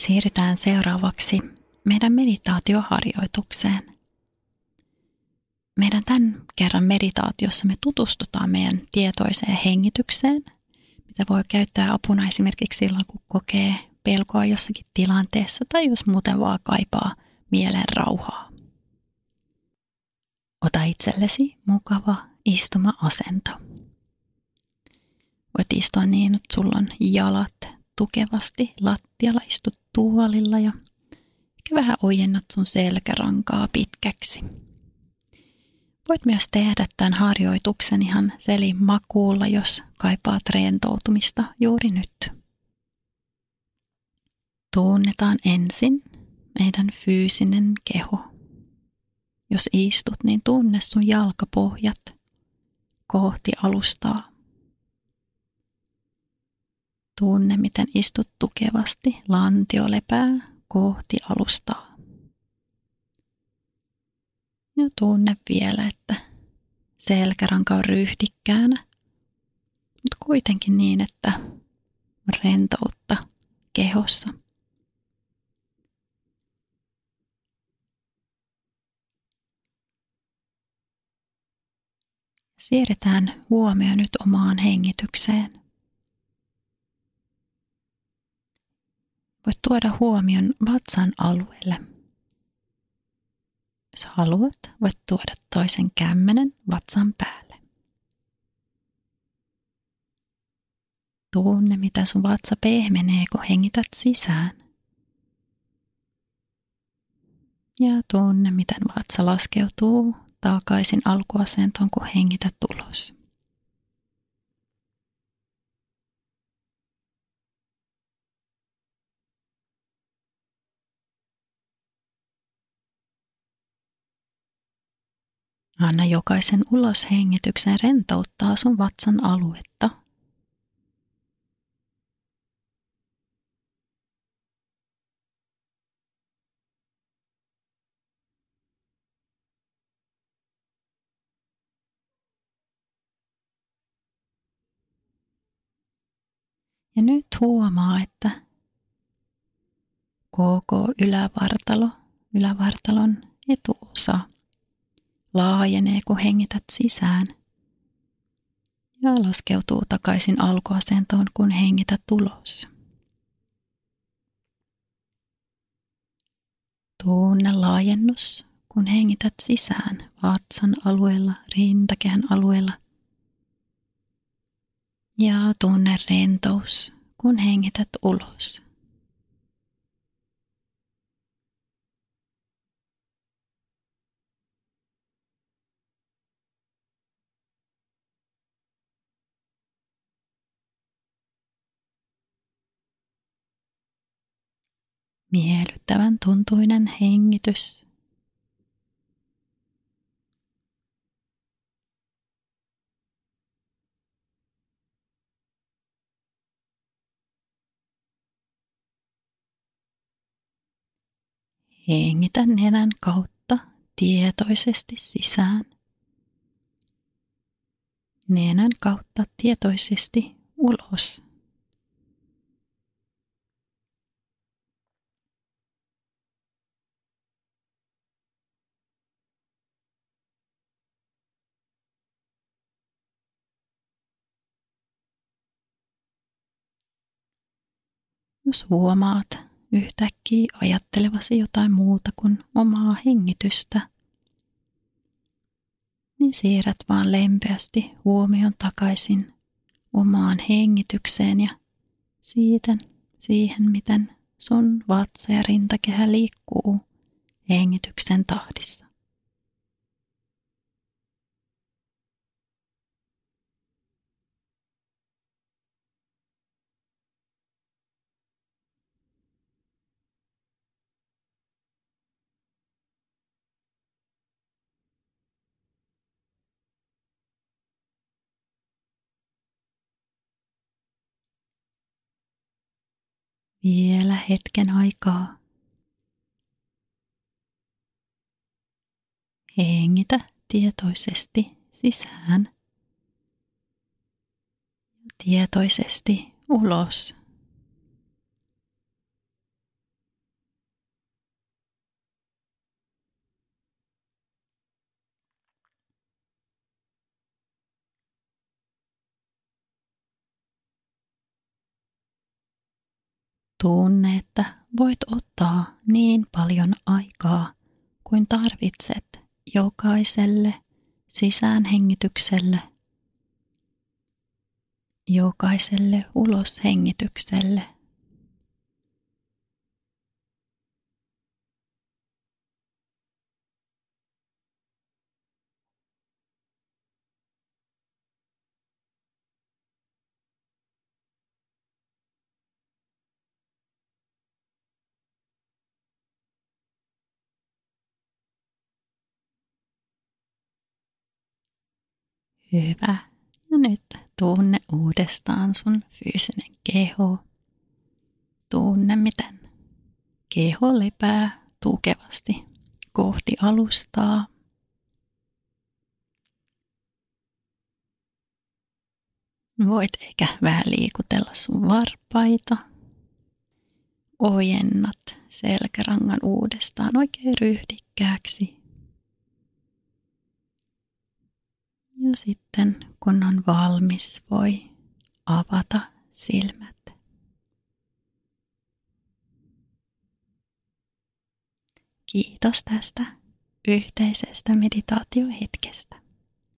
siirrytään seuraavaksi meidän meditaatioharjoitukseen. Meidän tämän kerran meditaatiossa me tutustutaan meidän tietoiseen hengitykseen, mitä voi käyttää apuna esimerkiksi silloin, kun kokee pelkoa jossakin tilanteessa tai jos muuten vaan kaipaa mielen rauhaa. Ota itsellesi mukava istuma-asento. Voit istua niin, että sulla on jalat tukevasti lattialla, istut tuolilla ja ehkä vähän ojennat sun selkärankaa pitkäksi. Voit myös tehdä tämän harjoituksen ihan selin makuulla, jos kaipaat rentoutumista juuri nyt. Tunnetaan ensin meidän fyysinen keho. Jos istut, niin tunne sun jalkapohjat kohti alustaa. Tunne, miten istut tukevasti, lantio lepää kohti alustaa. Ja tunne vielä, että selkäranka on ryhdikkäänä, mutta kuitenkin niin, että rentoutta kehossa. Siirretään huomio nyt omaan hengitykseen. Voit tuoda huomion vatsan alueelle. Jos haluat, voit tuoda toisen kämmenen vatsan päälle. Tunne, mitä sun vatsa pehmenee, kun hengität sisään. Ja tunne, miten vatsa laskeutuu takaisin alkuasentoon, kun hengität ulos. Anna jokaisen uloshengityksen rentouttaa sun vatsan aluetta. Ja nyt huomaa, että koko ylävartalo, ylävartalon etuosa laajenee, kun hengität sisään ja laskeutuu takaisin alkuasentoon, kun hengität ulos. Tunne laajennus, kun hengität sisään vatsan alueella, rintakehän alueella – ja tunne rentous, kun hengität ulos. Miellyttävän tuntuinen hengitys Hengitä nenän kautta tietoisesti sisään. Nenän kautta tietoisesti ulos. Jos huomaat, yhtäkkiä ajattelevasi jotain muuta kuin omaa hengitystä, niin siirrät vaan lempeästi huomion takaisin omaan hengitykseen ja siitä siihen, miten sun vatsa ja rintakehä liikkuu hengityksen tahdissa. Vielä hetken aikaa. Hengitä tietoisesti sisään. Tietoisesti ulos. Tunne, että voit ottaa niin paljon aikaa kuin tarvitset jokaiselle sisäänhengitykselle, jokaiselle uloshengitykselle – Hyvä. Ja nyt tunne uudestaan sun fyysinen keho. Tunne, miten keho lepää tukevasti kohti alustaa. Voit ehkä vähän liikutella sun varpaita. Ojennat selkärangan uudestaan oikein ryhdikkääksi. Ja sitten kun on valmis, voi avata silmät. Kiitos tästä yhteisestä meditaatiohetkestä.